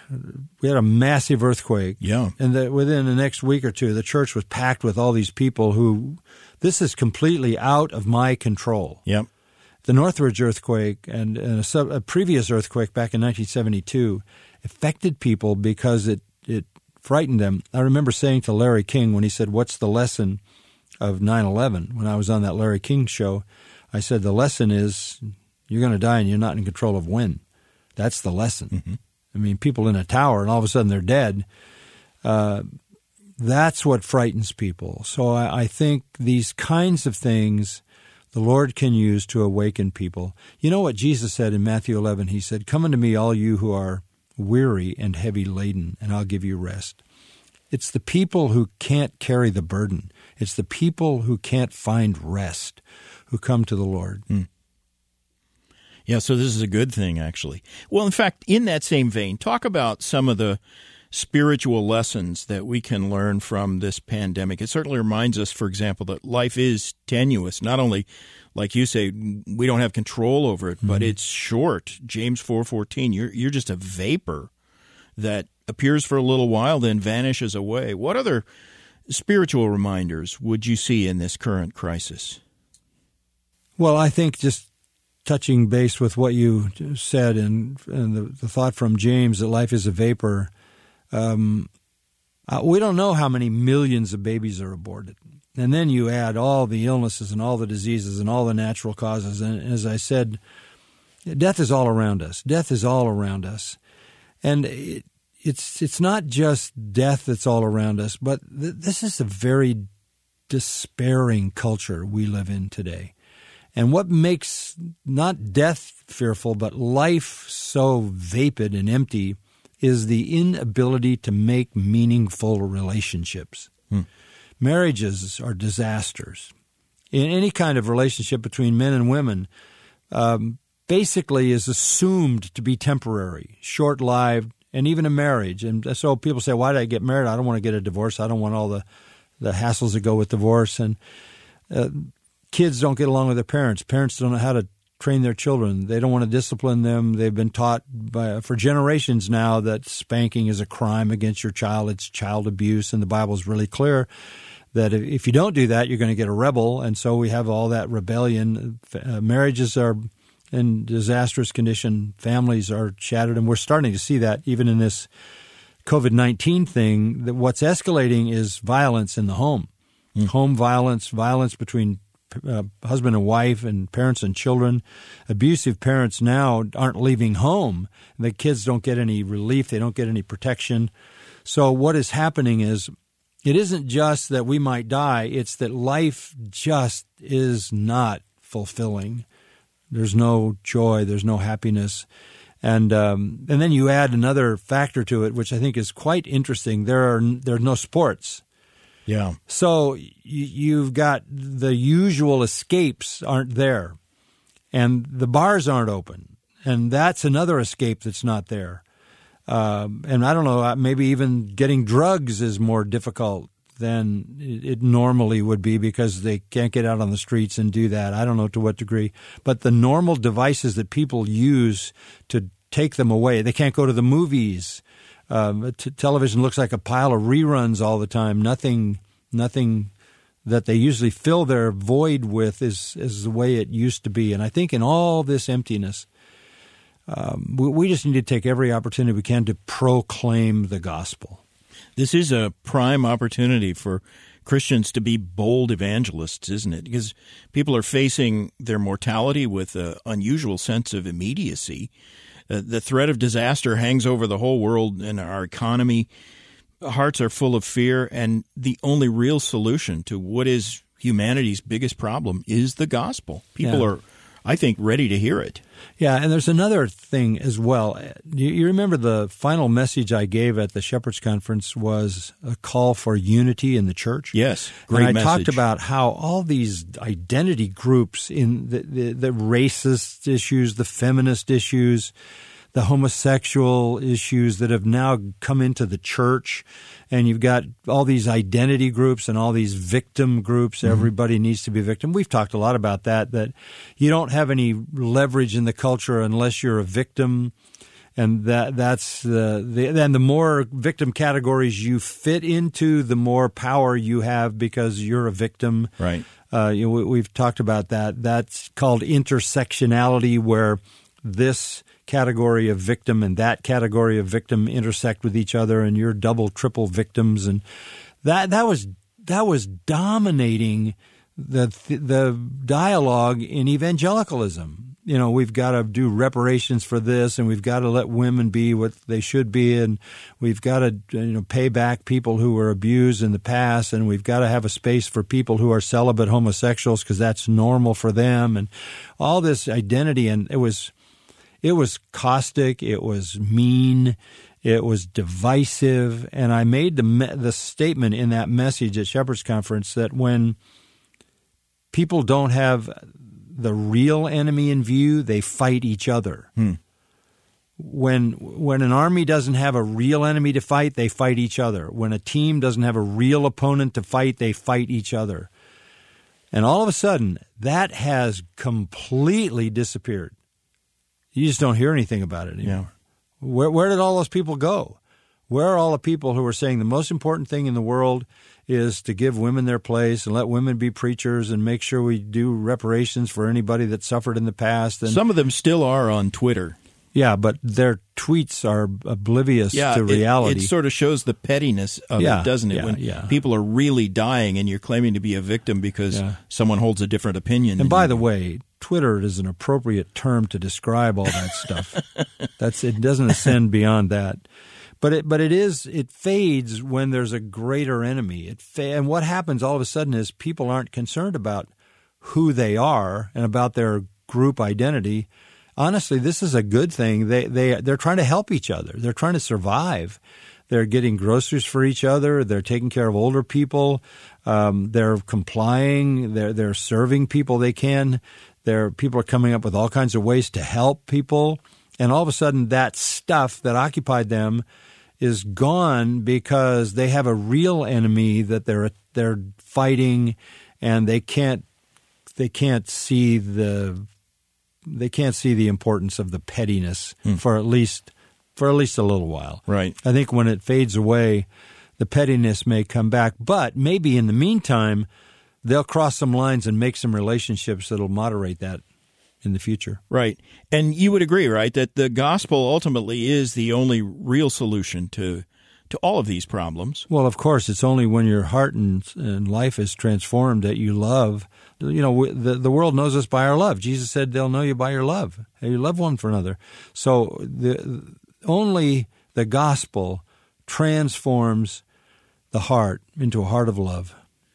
Speaker 2: We had a massive earthquake.
Speaker 1: Yeah.
Speaker 2: And that within the next week or two, the church was packed with all these people who, this is completely out of my control.
Speaker 1: Yep.
Speaker 2: The Northridge earthquake and, and a, sub, a previous earthquake back in 1972 affected people because it, it frightened them. I remember saying to Larry King when he said, What's the lesson of 9 11? When I was on that Larry King show, I said, The lesson is you're going to die and you're not in control of when. That's the lesson. I mean, people in a tower and all of a sudden they're dead. Uh, that's what frightens people. So I, I think these kinds of things the Lord can use to awaken people. You know what Jesus said in Matthew 11? He said, Come unto me, all you who are weary and heavy laden, and I'll give you rest. It's the people who can't carry the burden. It's the people who can't find rest who come to the Lord.
Speaker 1: Yeah, so this is a good thing, actually. Well, in fact, in that same vein, talk about some of the spiritual lessons that we can learn from this pandemic. It certainly reminds us, for example, that life is tenuous. Not only, like you say, we don't have control over it, mm-hmm. but it's short. James four fourteen. You're you're just a vapor that appears for a little while, then vanishes away. What other spiritual reminders would you see in this current crisis?
Speaker 2: Well, I think just touching base with what you said and, and the, the, thought from James that life is a vapor. Um, uh, we don't know how many millions of babies are aborted. And then you add all the illnesses and all the diseases and all the natural causes. And as I said, death is all around us. Death is all around us. And it, it's it's not just death that's all around us, but th- this is a very despairing culture we live in today. And what makes not death fearful, but life so vapid and empty is the inability to make meaningful relationships. Hmm. Marriages are disasters. In any kind of relationship between men and women, um, basically is assumed to be temporary, short lived, and even a marriage. And so people say, "Why did I get married? I don't want to get a divorce. I don't want all the the hassles that go with divorce." And uh, kids don't get along with their parents. Parents don't know how to train their children. They don't want to discipline them. They've been taught by, for generations now that spanking is a crime against your child. It's child abuse, and the Bible is really clear that if you don't do that, you're going to get a rebel. And so we have all that rebellion. Uh, marriages are in disastrous condition. Families are shattered, and we're starting to see that even in this COVID nineteen thing. That what's escalating is violence in the home, mm. home violence, violence between uh, husband and wife and parents and children. Abusive parents now aren't leaving home. The kids don't get any relief. They don't get any protection. So what is happening is it isn't just that we might die. It's that life just is not fulfilling. There's no joy. There's no happiness. And um, and then you add another factor to it, which I think is quite interesting. There are there are no sports.
Speaker 1: Yeah.
Speaker 2: So you've got the usual escapes aren't there, and the bars aren't open, and that's another escape that's not there. Um, and I don't know, uh, maybe even getting drugs is more difficult than it normally would be because they can't get out on the streets and do that. I don't know to what degree, but the normal devices that people use to take them away, they can't go to the movies um, t- television looks like a pile of reruns all the time. Nothing, nothing that they usually fill their void with is is the way it used to be. And I think in all this emptiness, um, we, we just need to take every opportunity we can to proclaim the gospel.
Speaker 1: This is a prime opportunity for Christians to be bold evangelists, isn't it? Because people are facing their mortality with an unusual sense of immediacy. Uh, the threat of disaster hangs over the whole world and our economy. Hearts are full of fear, and the only real solution to what is humanity's biggest problem is the gospel. People yeah. are, I think, ready to hear it.
Speaker 2: Yeah, and there's another thing as well. You, you, remember the final message I gave at the Shepherds Conference was a call for unity in the church?
Speaker 1: Yes,
Speaker 2: great and I
Speaker 1: message.
Speaker 2: talked about how all these identity groups in the, the, the racist issues, the feminist issues, the homosexual issues that have now come into the church and you've got all these identity groups and all these victim groups. Mm-hmm. everybody needs to be a victim. We've talked a lot about that that you don't have any leverage in the culture unless you're a victim. And that that's the, the then the more victim categories you fit into the more power you have because you're a victim.
Speaker 1: Right.
Speaker 2: Uh, you know, we, have talked about that. That's called intersectionality where this category of victim and that category of victim intersect with each other and you're double triple victims. And that that was that was dominating the the dialogue in evangelicalism. You know we've got to do reparations for this and we've got to let women be what they should be and we've got to you know pay back people who were abused in the past and we've got to have a space for people who are celibate homosexuals because that's normal for them and all this identity. And it was it was caustic, it was mean, it was divisive, and I made the the statement in that message at Shepherds Conference that when people don't have the real enemy in view, they fight each other. Hmm. when when an army doesn't have a real enemy to fight, they fight each other. When a team doesn't have a real opponent to fight, they fight each other. And all of a sudden, that has completely disappeared. You just don't hear anything about it anymore. Yeah. Where where did all those people go? Where are all the people who are saying the most important thing in the world is to give women their place and let women be preachers and make sure we do reparations for anybody that suffered in the past? And
Speaker 1: some of them still are on Twitter.
Speaker 2: Yeah, but their tweets are oblivious
Speaker 1: yeah,
Speaker 2: to reality.
Speaker 1: It, it, sort of shows the pettiness of
Speaker 2: yeah,
Speaker 1: it, doesn't it?
Speaker 2: Yeah,
Speaker 1: when
Speaker 2: yeah.
Speaker 1: people are really dying and you're claiming to be a victim because someone holds a different opinion.
Speaker 2: And by the way, Twitter is an appropriate term to describe all that stuff. [LAUGHS] That's it doesn't ascend beyond that. But it but it is it fades when there's a greater enemy. It fa- and what happens all of a sudden is people aren't concerned about who they are and about their group identity honestly, this is a good thing. They they they're trying to help each other. They're trying to survive. They're getting groceries for each other. They're taking care of older people. Um, they're complying. They're they're serving people they can. There people are coming up with all kinds of ways to help people. And all of a sudden, that stuff that occupied them is gone because they have a real enemy that they're they're fighting, and they can't they can't see the they can't see the importance of the pettiness hmm. for at least for at least a little while.
Speaker 1: Right.
Speaker 2: I think when it fades away, the pettiness may come back, but maybe in the meantime, they'll cross some lines and make some relationships that'll moderate that in the future.
Speaker 1: Right. And you would agree, right, that the gospel ultimately is the only real solution to to all of these problems.
Speaker 2: Well, of course, it's only when your heart and, and life is transformed that you love. You know, the the world knows us by our love. Jesus said they'll know you by your love. You love one for another. So the only the gospel transforms the heart into a heart of love.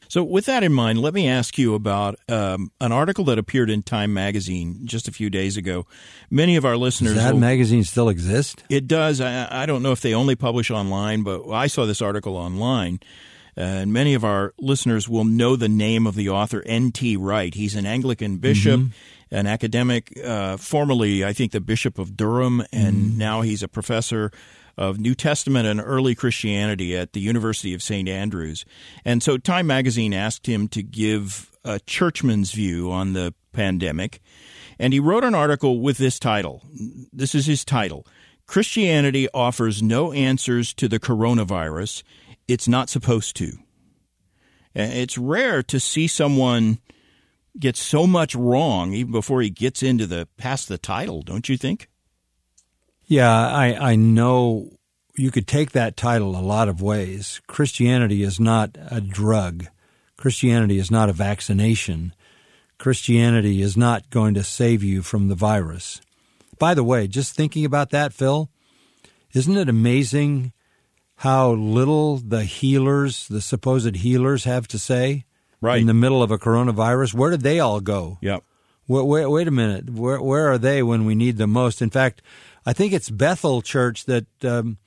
Speaker 1: So, with that in mind, let me ask you about um, an article that appeared in Time magazine just a few days ago. Many of our listeners.
Speaker 2: Does that will, magazine still exist?
Speaker 1: It does. I, I, don't know if they only publish online, but I saw this article online. Uh, and many of our listeners will know the name of the author, N.T. Wright. He's an Anglican bishop, mm-hmm. an academic, uh, formerly, I think, the Bishop of Durham, and mm-hmm. now he's a professor of New Testament and early Christianity at the University of St. Andrews. And so Time magazine asked him to give a churchman's view on the pandemic. And he wrote an article with this title. This is his title Christianity offers no answers to the coronavirus. It's not supposed to. It's rare to see someone get so much wrong even before he gets into the past the title, don't you think?
Speaker 2: Yeah, I, I know you could take that title a lot of ways. Christianity is not a drug. Christianity is not a vaccination. Christianity is not going to save you from the virus. By the way, just thinking about that, Phil, isn't it amazing how little the healers, the supposed healers, have to say
Speaker 1: right.
Speaker 2: in the middle of a coronavirus? Where did they all go?
Speaker 1: Yep.
Speaker 2: Wait, wait, wait a minute. Where, where are they when we need them most? In fact, I think it's Bethel Church that um,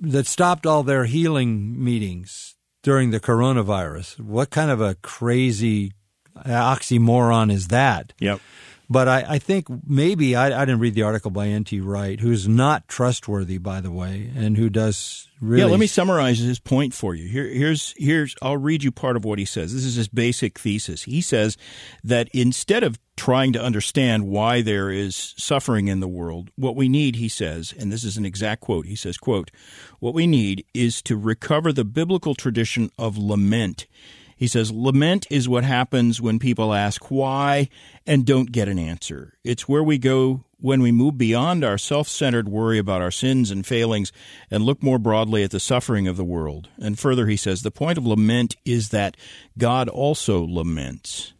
Speaker 2: that stopped all their healing meetings during the coronavirus. What kind of a crazy oxymoron is that?
Speaker 1: Yep.
Speaker 2: But I, I think maybe I, I, didn't read the article by N.T. Wright, who's not trustworthy, by the way, and who does really.
Speaker 1: Yeah, let me summarize his point for you. Here, here's here's I'll read you part of what he says. This is his basic thesis. He says that instead of trying to understand why there is suffering in the world, what we need, he says, and this is an exact quote. He says, "quote What we need is to recover the biblical tradition of lament." He says, Lament is what happens when people ask why and don't get an answer. It's where we go when we move beyond our self centered worry about our sins and failings and look more broadly at the suffering of the world. And further, he says, the point of lament is that God also laments.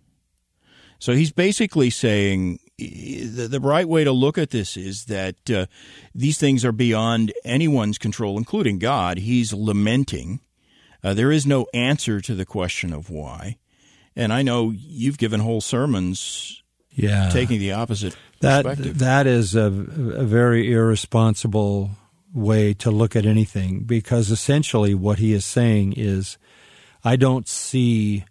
Speaker 1: So he's basically saying the, right way to look at this is that uh, these things are beyond anyone's control, including God. He's lamenting. Uh, there is no answer to the question of why. And I know you've given whole sermons
Speaker 2: yeah.
Speaker 1: taking the opposite
Speaker 2: that,
Speaker 1: perspective.
Speaker 2: That is a, a very irresponsible way to look at anything because essentially what he is saying is I don't see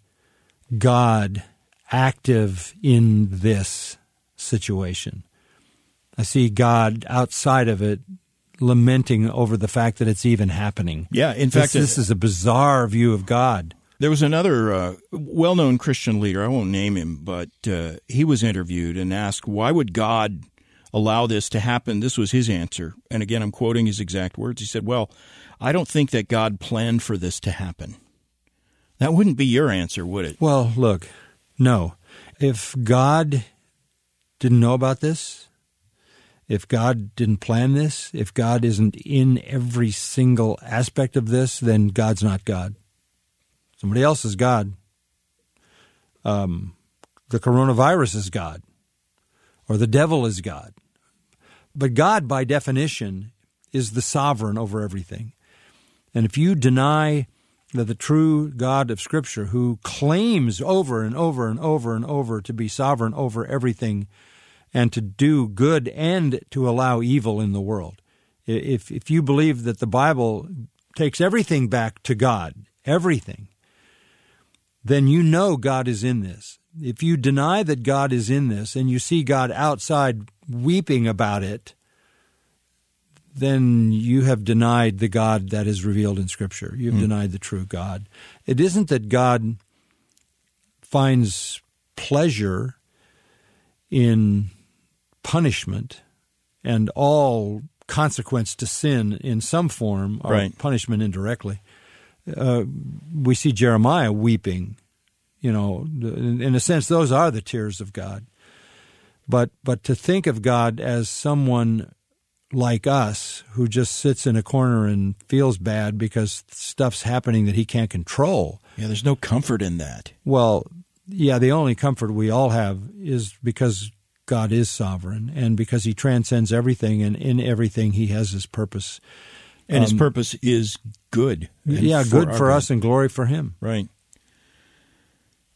Speaker 2: God active in this situation. I see God outside of it lamenting over the fact that it's even happening.
Speaker 1: Yeah, in fact,
Speaker 2: this, this is a bizarre view of God.
Speaker 1: There was another uh, well known Christian leader, I won't name him, but uh, he was interviewed and asked, why would God allow this to happen? This was his answer. And again, I'm quoting his exact words. He said, Well, I don't think that God planned for this to happen. That wouldn't be your answer, would it?
Speaker 2: Well, look, no. If God didn't know about this, if God didn't plan this, if God isn't in every single aspect of this, then God's not God. Somebody else is God. Um, the coronavirus is God, or the devil is God. But God, by definition, is the sovereign over everything. And if you deny that the true God of Scripture, who claims over and over and over and over to be sovereign over everything and to do good and to allow evil in the world, if, if you believe that the Bible takes everything back to God, everything, then you know God is in this. If you deny that God is in this and you see God outside weeping about it, then you have denied the God that is revealed in Scripture. You've mm. denied the true God. It isn't that God finds pleasure in punishment and all consequence to sin in some form or right. punishment indirectly uh, we see Jeremiah weeping. You know, in a sense, those are the tears of God. But but to think of God as someone like us who just sits in a corner and feels bad because stuff's happening that he can't control.
Speaker 1: Yeah, there's no comfort in that.
Speaker 2: Well, yeah, the only comfort we all have is because God is sovereign and because he transcends everything and in everything he has his purpose.
Speaker 1: And um, his purpose is good.
Speaker 2: Yeah, for good for us and glory for him.
Speaker 1: Right.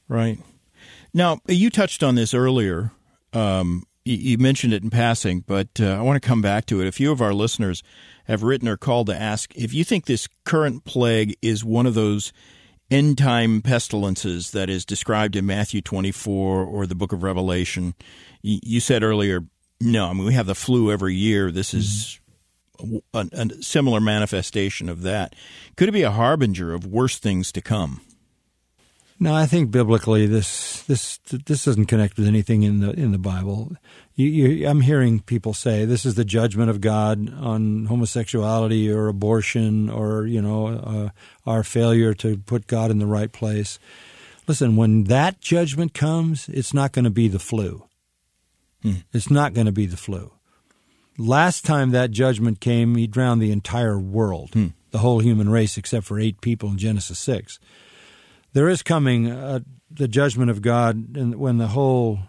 Speaker 1: Right. Now, you touched on this earlier. Um, you, you, mentioned it in passing, but uh, I want to come back to it. A few of our listeners have written or called to ask if you think this current plague is one of those end time pestilences that is described in Matthew 24 or the book of Revelation. You, said earlier, no, I mean, we have the flu every year. This is a, a similar manifestation of that. Could it be a harbinger of worse things to come?
Speaker 2: No, I think biblically this this this doesn't connect with anything in the in the Bible. You, you, I'm hearing people say this is the judgment of God on homosexuality or abortion or you know uh, our failure to put God in the right place. Listen, when that judgment comes, it's not going to be the flu. Hmm. It's not going to be the flu. Last time that judgment came, he drowned the entire world, hmm. the whole human race, except for eight people in Genesis 6. There is coming uh, the judgment of God when the whole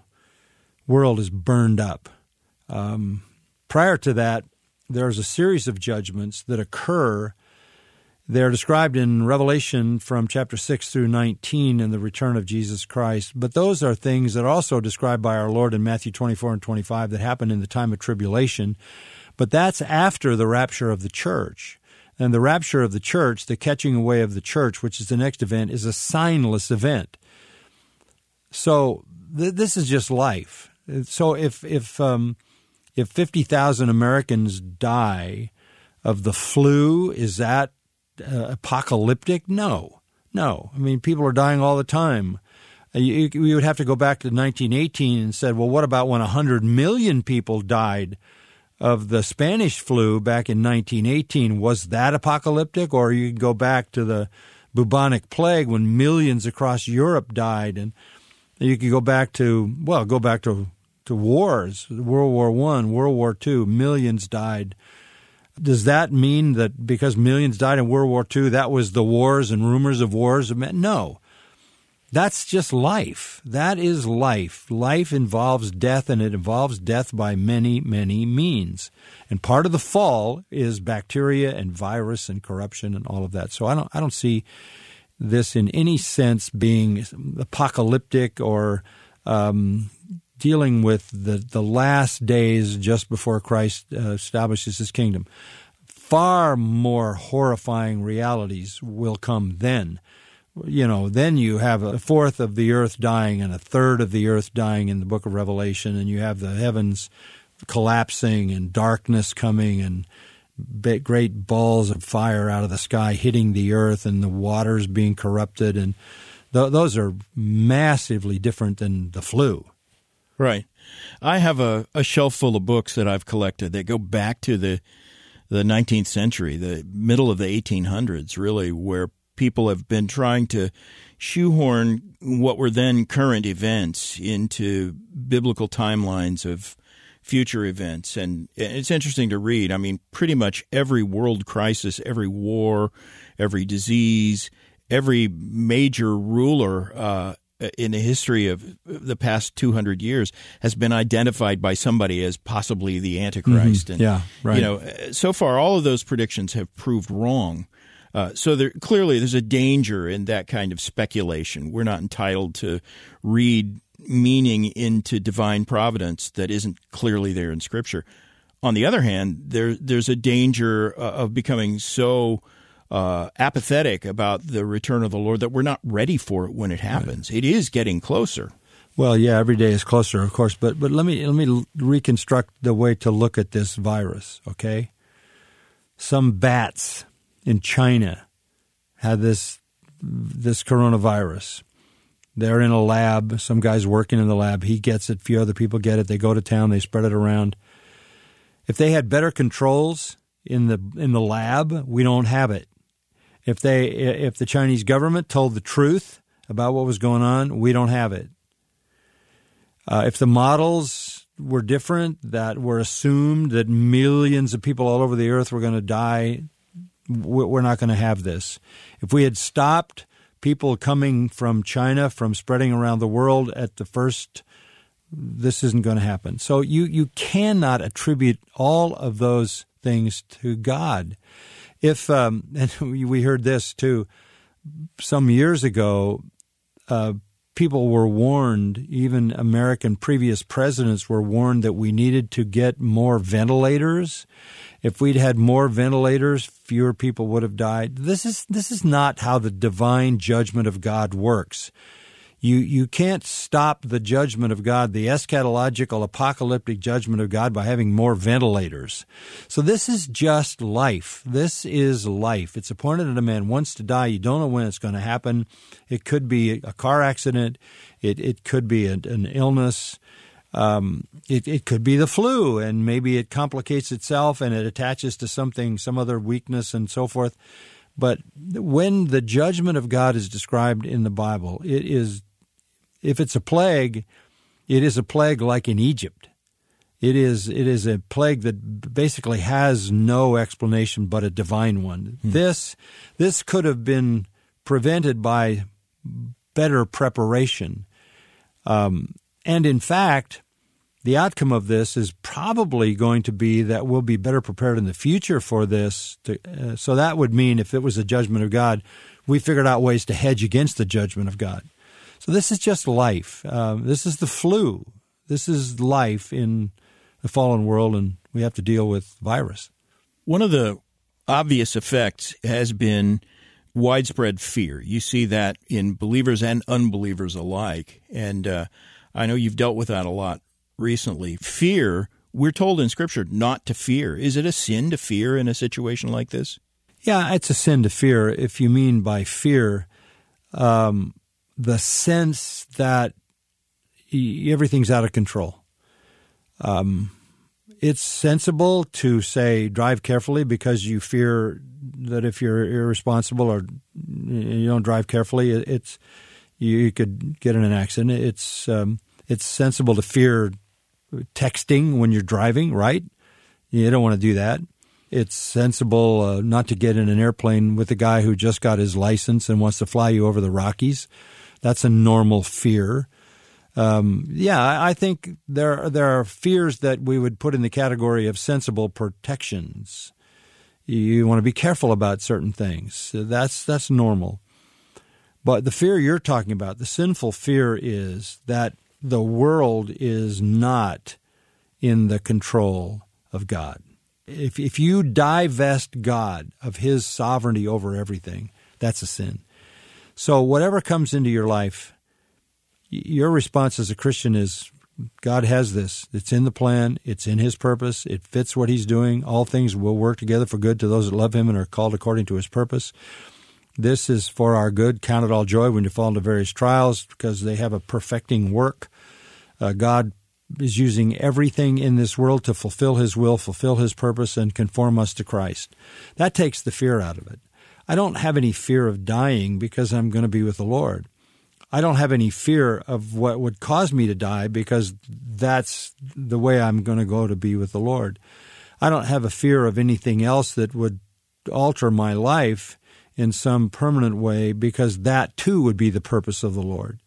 Speaker 2: world is burned up. Um, prior to that, there's a series of judgments that occur they're described in Revelation from chapter 6 through 19 in the return of Jesus Christ. But those are things that are also described by our Lord in Matthew 24 and 25 that happen in the time of tribulation. But that's after the rapture of the church. And the rapture of the church, the catching away of the church, which is the next event, is a signless event. So th- this is just life. So if if um, if fifty thousand Americans die of the flu, is that uh, apocalyptic? No, no. I mean, people are dying all the time. Uh, you, you would have to go back to 1918 and said, well, what about when 100 million people died of the Spanish flu back in 1918? Was that apocalyptic? Or you could go back to the bubonic plague when millions across Europe died, and you could go back to well, go back to to wars, World War One, World War Two, millions died does that mean that because millions died in World War II, that was the wars and rumors of wars? No. That's just life. That is life. Life involves death, and it involves death by many, many means. And part of the fall is bacteria and virus and corruption and all of that. So I don't, I don't see this in any sense being apocalyptic or um, dealing with the, the last days just before Christ uh, establishes his kingdom. Far more horrifying realities will come then. You know, then you have a fourth of the earth dying and a third of the earth dying in the book of Revelation, and you have the heavens collapsing and darkness coming and great balls of fire out of the sky hitting the earth and the waters being corrupted and th- those are massively different than the flu.
Speaker 1: Right. I have a, a shelf full of books that I've collected that go back to the the 19th century, the middle of the 1800s, really, where people have been trying to shoehorn what were then current events into biblical timelines of future events. And it's interesting to read. I mean, pretty much every world crisis, every war, every disease, every major ruler uh, in the history of the past 200 years has been identified by somebody as possibly the Antichrist.
Speaker 2: Mm-hmm. And, yeah, right.
Speaker 1: You know, so far all of those predictions have proved wrong. Uh, so there, clearly, there's a danger in that kind of speculation. We're not entitled to read meaning into divine providence that isn't clearly there in Scripture. On the other hand, there there's a danger uh, of becoming so uh, apathetic about the return of the Lord that we're not ready for it when it happens. Right. It is getting closer.
Speaker 2: Well, yeah, every day is closer, of course. But but let me let me reconstruct the way to look at this virus. Okay, some bats in China had this this coronavirus. They're in a lab. Some guy's working in the lab. He gets it. A few other people get it. They go to town. They spread it around. If they had better controls in the in the lab, we don't have it. If they if the Chinese government told the truth about what was going on, we don't have it. Uh, if the models were different, that were assumed that millions of people all over the earth were going to die, we're not going to have this. If we had stopped people coming from China from spreading around the world at the first, this isn't going to happen. So you, you cannot attribute all of those things to God. If um, [LAUGHS] and we heard this too some years ago, uh, people were warned. Even American previous presidents were warned that we needed to get more ventilators. If we'd had more ventilators, fewer people would have died. This is this is not how the divine judgment of God works. You, you can't stop the judgment of God, the eschatological apocalyptic judgment of God, by having more ventilators. So this is just life. This is life. It's appointed that a man wants to die. You don't know when it's going to happen. It could be a car accident. It, it could be an, an illness. Um, it, it could be the flu, and maybe it complicates itself and it attaches to something, some other weakness, and so forth. But when the judgment of God is described in the Bible, it is if it's a plague, it is a plague like in Egypt. It is it is a plague that basically has no explanation but a divine one. Hmm. This this could have been prevented by better preparation, um, and in fact, the outcome of this is probably going to be that we'll be better prepared in the future for this. To, uh, so that would mean if it was a judgment of God, we figured out ways to hedge against the judgment of God. So this is just life. Uh, this is the flu. This is life in the fallen world, and we have to deal with virus.
Speaker 1: One of the obvious effects has been widespread fear. You see that in believers and unbelievers alike. And uh, I know you've dealt with that a lot recently. Fear, we're told in Scripture not to fear. Is it a sin to fear in a situation like this?
Speaker 2: Yeah, it's a sin to fear. If you mean by fear, um, the sense that everything's out of control. Um, it's sensible to say drive carefully because you fear that if you're irresponsible or you don't drive carefully, it's you could get in an accident. It's um, it's sensible to fear texting when you're driving, right? You don't want to do that. It's sensible uh, not to get in an airplane with a guy who just got his license and wants to fly you over the Rockies. That's a normal fear. Um, yeah, I think there there are fears that we would put in the category of sensible protections. You want to be careful about certain things. That's that's normal. But the fear you're talking about, the sinful fear, is that the world is not in the control of God. If if you divest God of His sovereignty over everything, that's a sin. So, whatever comes into your life, your response as a Christian is God has this. It's in the plan. It's in His purpose. It fits what He's doing. All things will work together for good to those that love Him and are called according to His purpose. This is for our good. Count it all joy when you fall into various trials because they have a perfecting work. Uh, God is using everything in this world to fulfill His will, fulfill His purpose, and conform us to Christ. That takes the fear out of it. I don't have any fear of dying because I'm going to be with the Lord. I don't have any fear of what would cause me to die because that's the way I'm going to go to be with the Lord. I don't have a fear of anything else that would alter my life in some permanent way because that too would be the purpose of the Lord.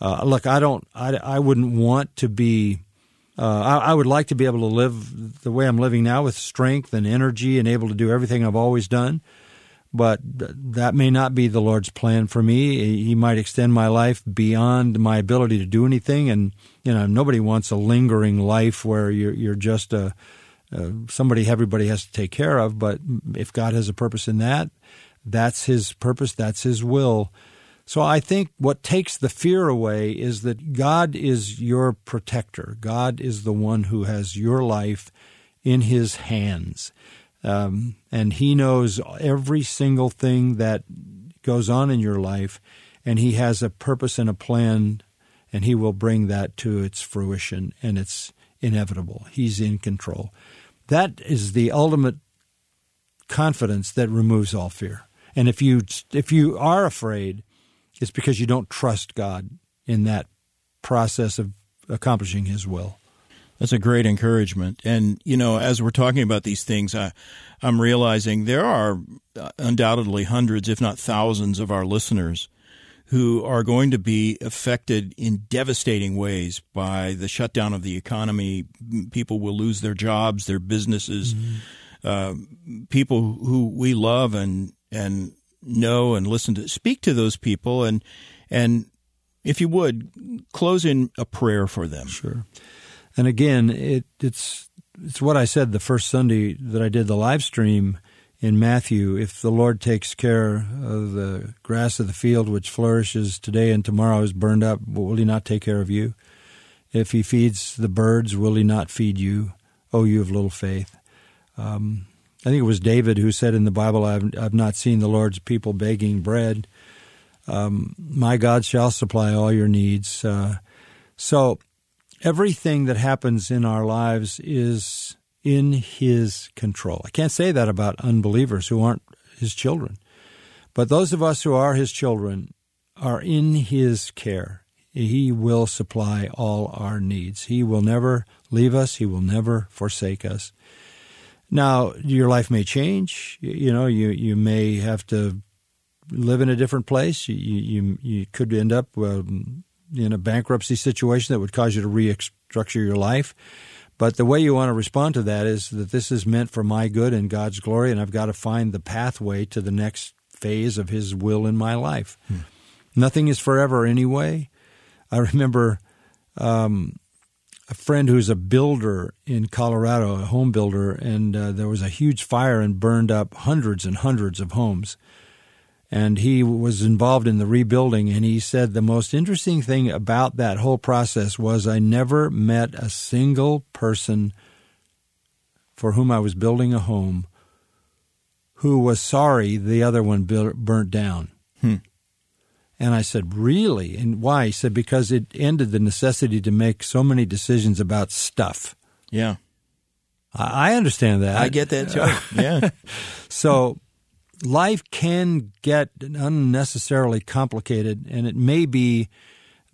Speaker 2: Uh, look, I don't, I, I wouldn't want to be, uh, I, I would like to be able to live the way I'm living now with strength and energy and able to do everything I've always done but that may not be the Lord's plan for me. He might extend my life beyond my ability to do anything, and you know nobody wants a lingering life where you're you're just a, a somebody everybody has to take care of. But if God has a purpose in that, that's His purpose. That's His will. So I think what takes the fear away is that God is your protector. God is the one who has your life in His hands. Um, and He knows every single thing that goes on in your life, and He has a purpose and a plan, and He will bring that to its fruition, and it's inevitable. He's in control. That is the ultimate confidence that removes all fear. And if you if you are afraid, it's because you don't trust God in that process of accomplishing His will.
Speaker 1: That's a great encouragement. And, you know, as we're talking about these things, I, I'm realizing there are undoubtedly hundreds, if not thousands, of our listeners who are going to be affected in devastating ways by the shutdown of the economy. People will lose their jobs, their businesses. Mm-hmm. Uh, people who we love and and know and listen to speak to those people and and if you would close in a prayer for them.
Speaker 2: Sure. And again, it, it's it's what I said the first Sunday that I did the live stream in Matthew. If the Lord takes care of the grass of the field, which flourishes today and tomorrow is burned up, will He not take care of you? If He feeds the birds, will He not feed you? Oh, you of little faith. Um, I think it was David who said in the Bible, "I've I've not seen the Lord's people begging bread." Um, my God shall supply all your needs. Uh, so everything that happens in our lives is in His control. I can't say that about unbelievers who aren't His children. But those of us who are His children are in His care. He will supply all our needs. He will never leave us, He will never forsake us. Now, your life may change. You know, you, you may have to live in a different place. You, you, you could end up um, in a bankruptcy situation that would cause you to restructure your life. But the way you want to respond to that is that this is meant for my good and God's glory, and I've got to find the pathway to the next phase of His will in my life. Hmm. Nothing is forever anyway. I remember um, a friend who's a builder in Colorado, a home builder, and uh, there was a huge fire and burned up hundreds and hundreds of homes and he was involved in the rebuilding and he said the most interesting thing about that whole process was I never met a single person for whom I was building a home who was sorry the other one burnt down. Hmm. And I said, Really? And why? He said, Because it ended the necessity to make so many decisions about stuff.
Speaker 1: Yeah.
Speaker 2: I understand that.
Speaker 1: I get that too. [LAUGHS] Yeah.
Speaker 2: so life can get unnecessarily complicated, and it may be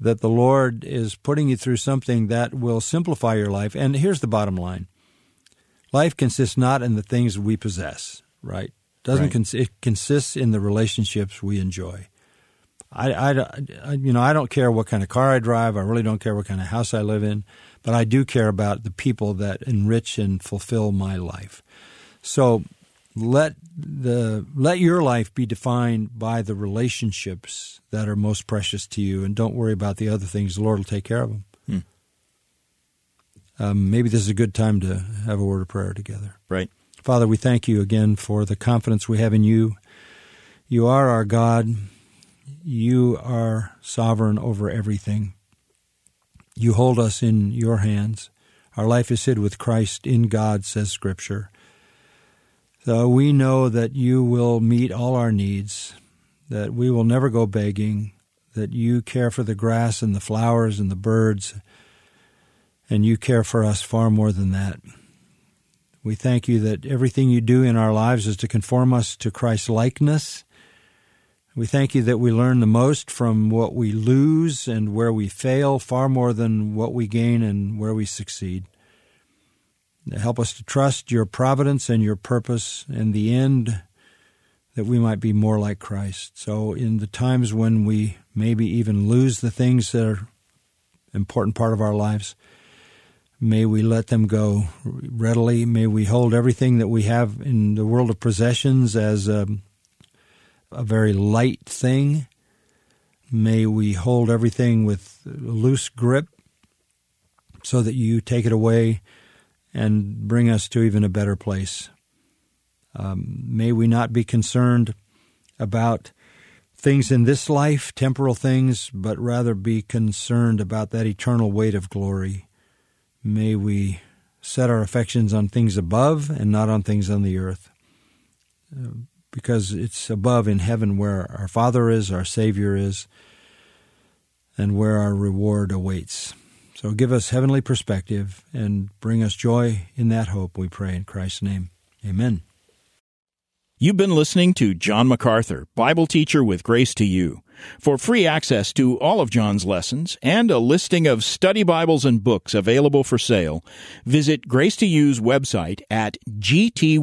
Speaker 2: that the Lord is putting you through something that will simplify your life. And here's the bottom line life consists not in the things we possess, right? Doesn't right. Cons- it consists in the relationships we enjoy. I, I, you know, I don't care what kind of car I drive. I really don't care what kind of house I live in, but I do care about the people that enrich and fulfill my life. So let the let your life be defined by the relationships that are most precious to you, and don't worry about the other things. The Lord will take care of them. Hmm. Um, maybe this is a good time to have a word of prayer together.
Speaker 1: Right,
Speaker 2: Father, we thank you again for the confidence we have in you. You are our God. You are sovereign over everything. You hold us in your hands. Our life is hid with Christ in God, says Scripture. So we know that you will meet all our needs, that we will never go begging, that you care for the grass and the flowers and the birds, and you care for us far more than that. We thank you that everything you do in our lives is to conform us to Christ's likeness. We thank you that we learn the most from what we lose and where we fail far more than what we gain and where we succeed. Help us to trust your providence and your purpose in the end that we might be more like Christ. So, in the times when we maybe even lose the things that are important part of our lives, may we let them go readily. May we hold everything that we have in the world of possessions as a, a very light thing. May we hold everything with a loose grip so that you take it away and bring us to even a better place. Um, may we not be concerned about things in this life, temporal things, but rather be concerned about that eternal weight of glory. May we set our affections on things above and not on things on the earth. Uh, because it's above in heaven where our Father is, our Savior is, and where our reward awaits. So give us heavenly perspective and bring us joy in that hope, we pray in Christ's name. Amen.
Speaker 1: You've been listening to John MacArthur, Bible teacher with Grace to You. For free access to all of John's lessons and a listing of study Bibles and books available for sale, visit Grace to You's website at gty.org.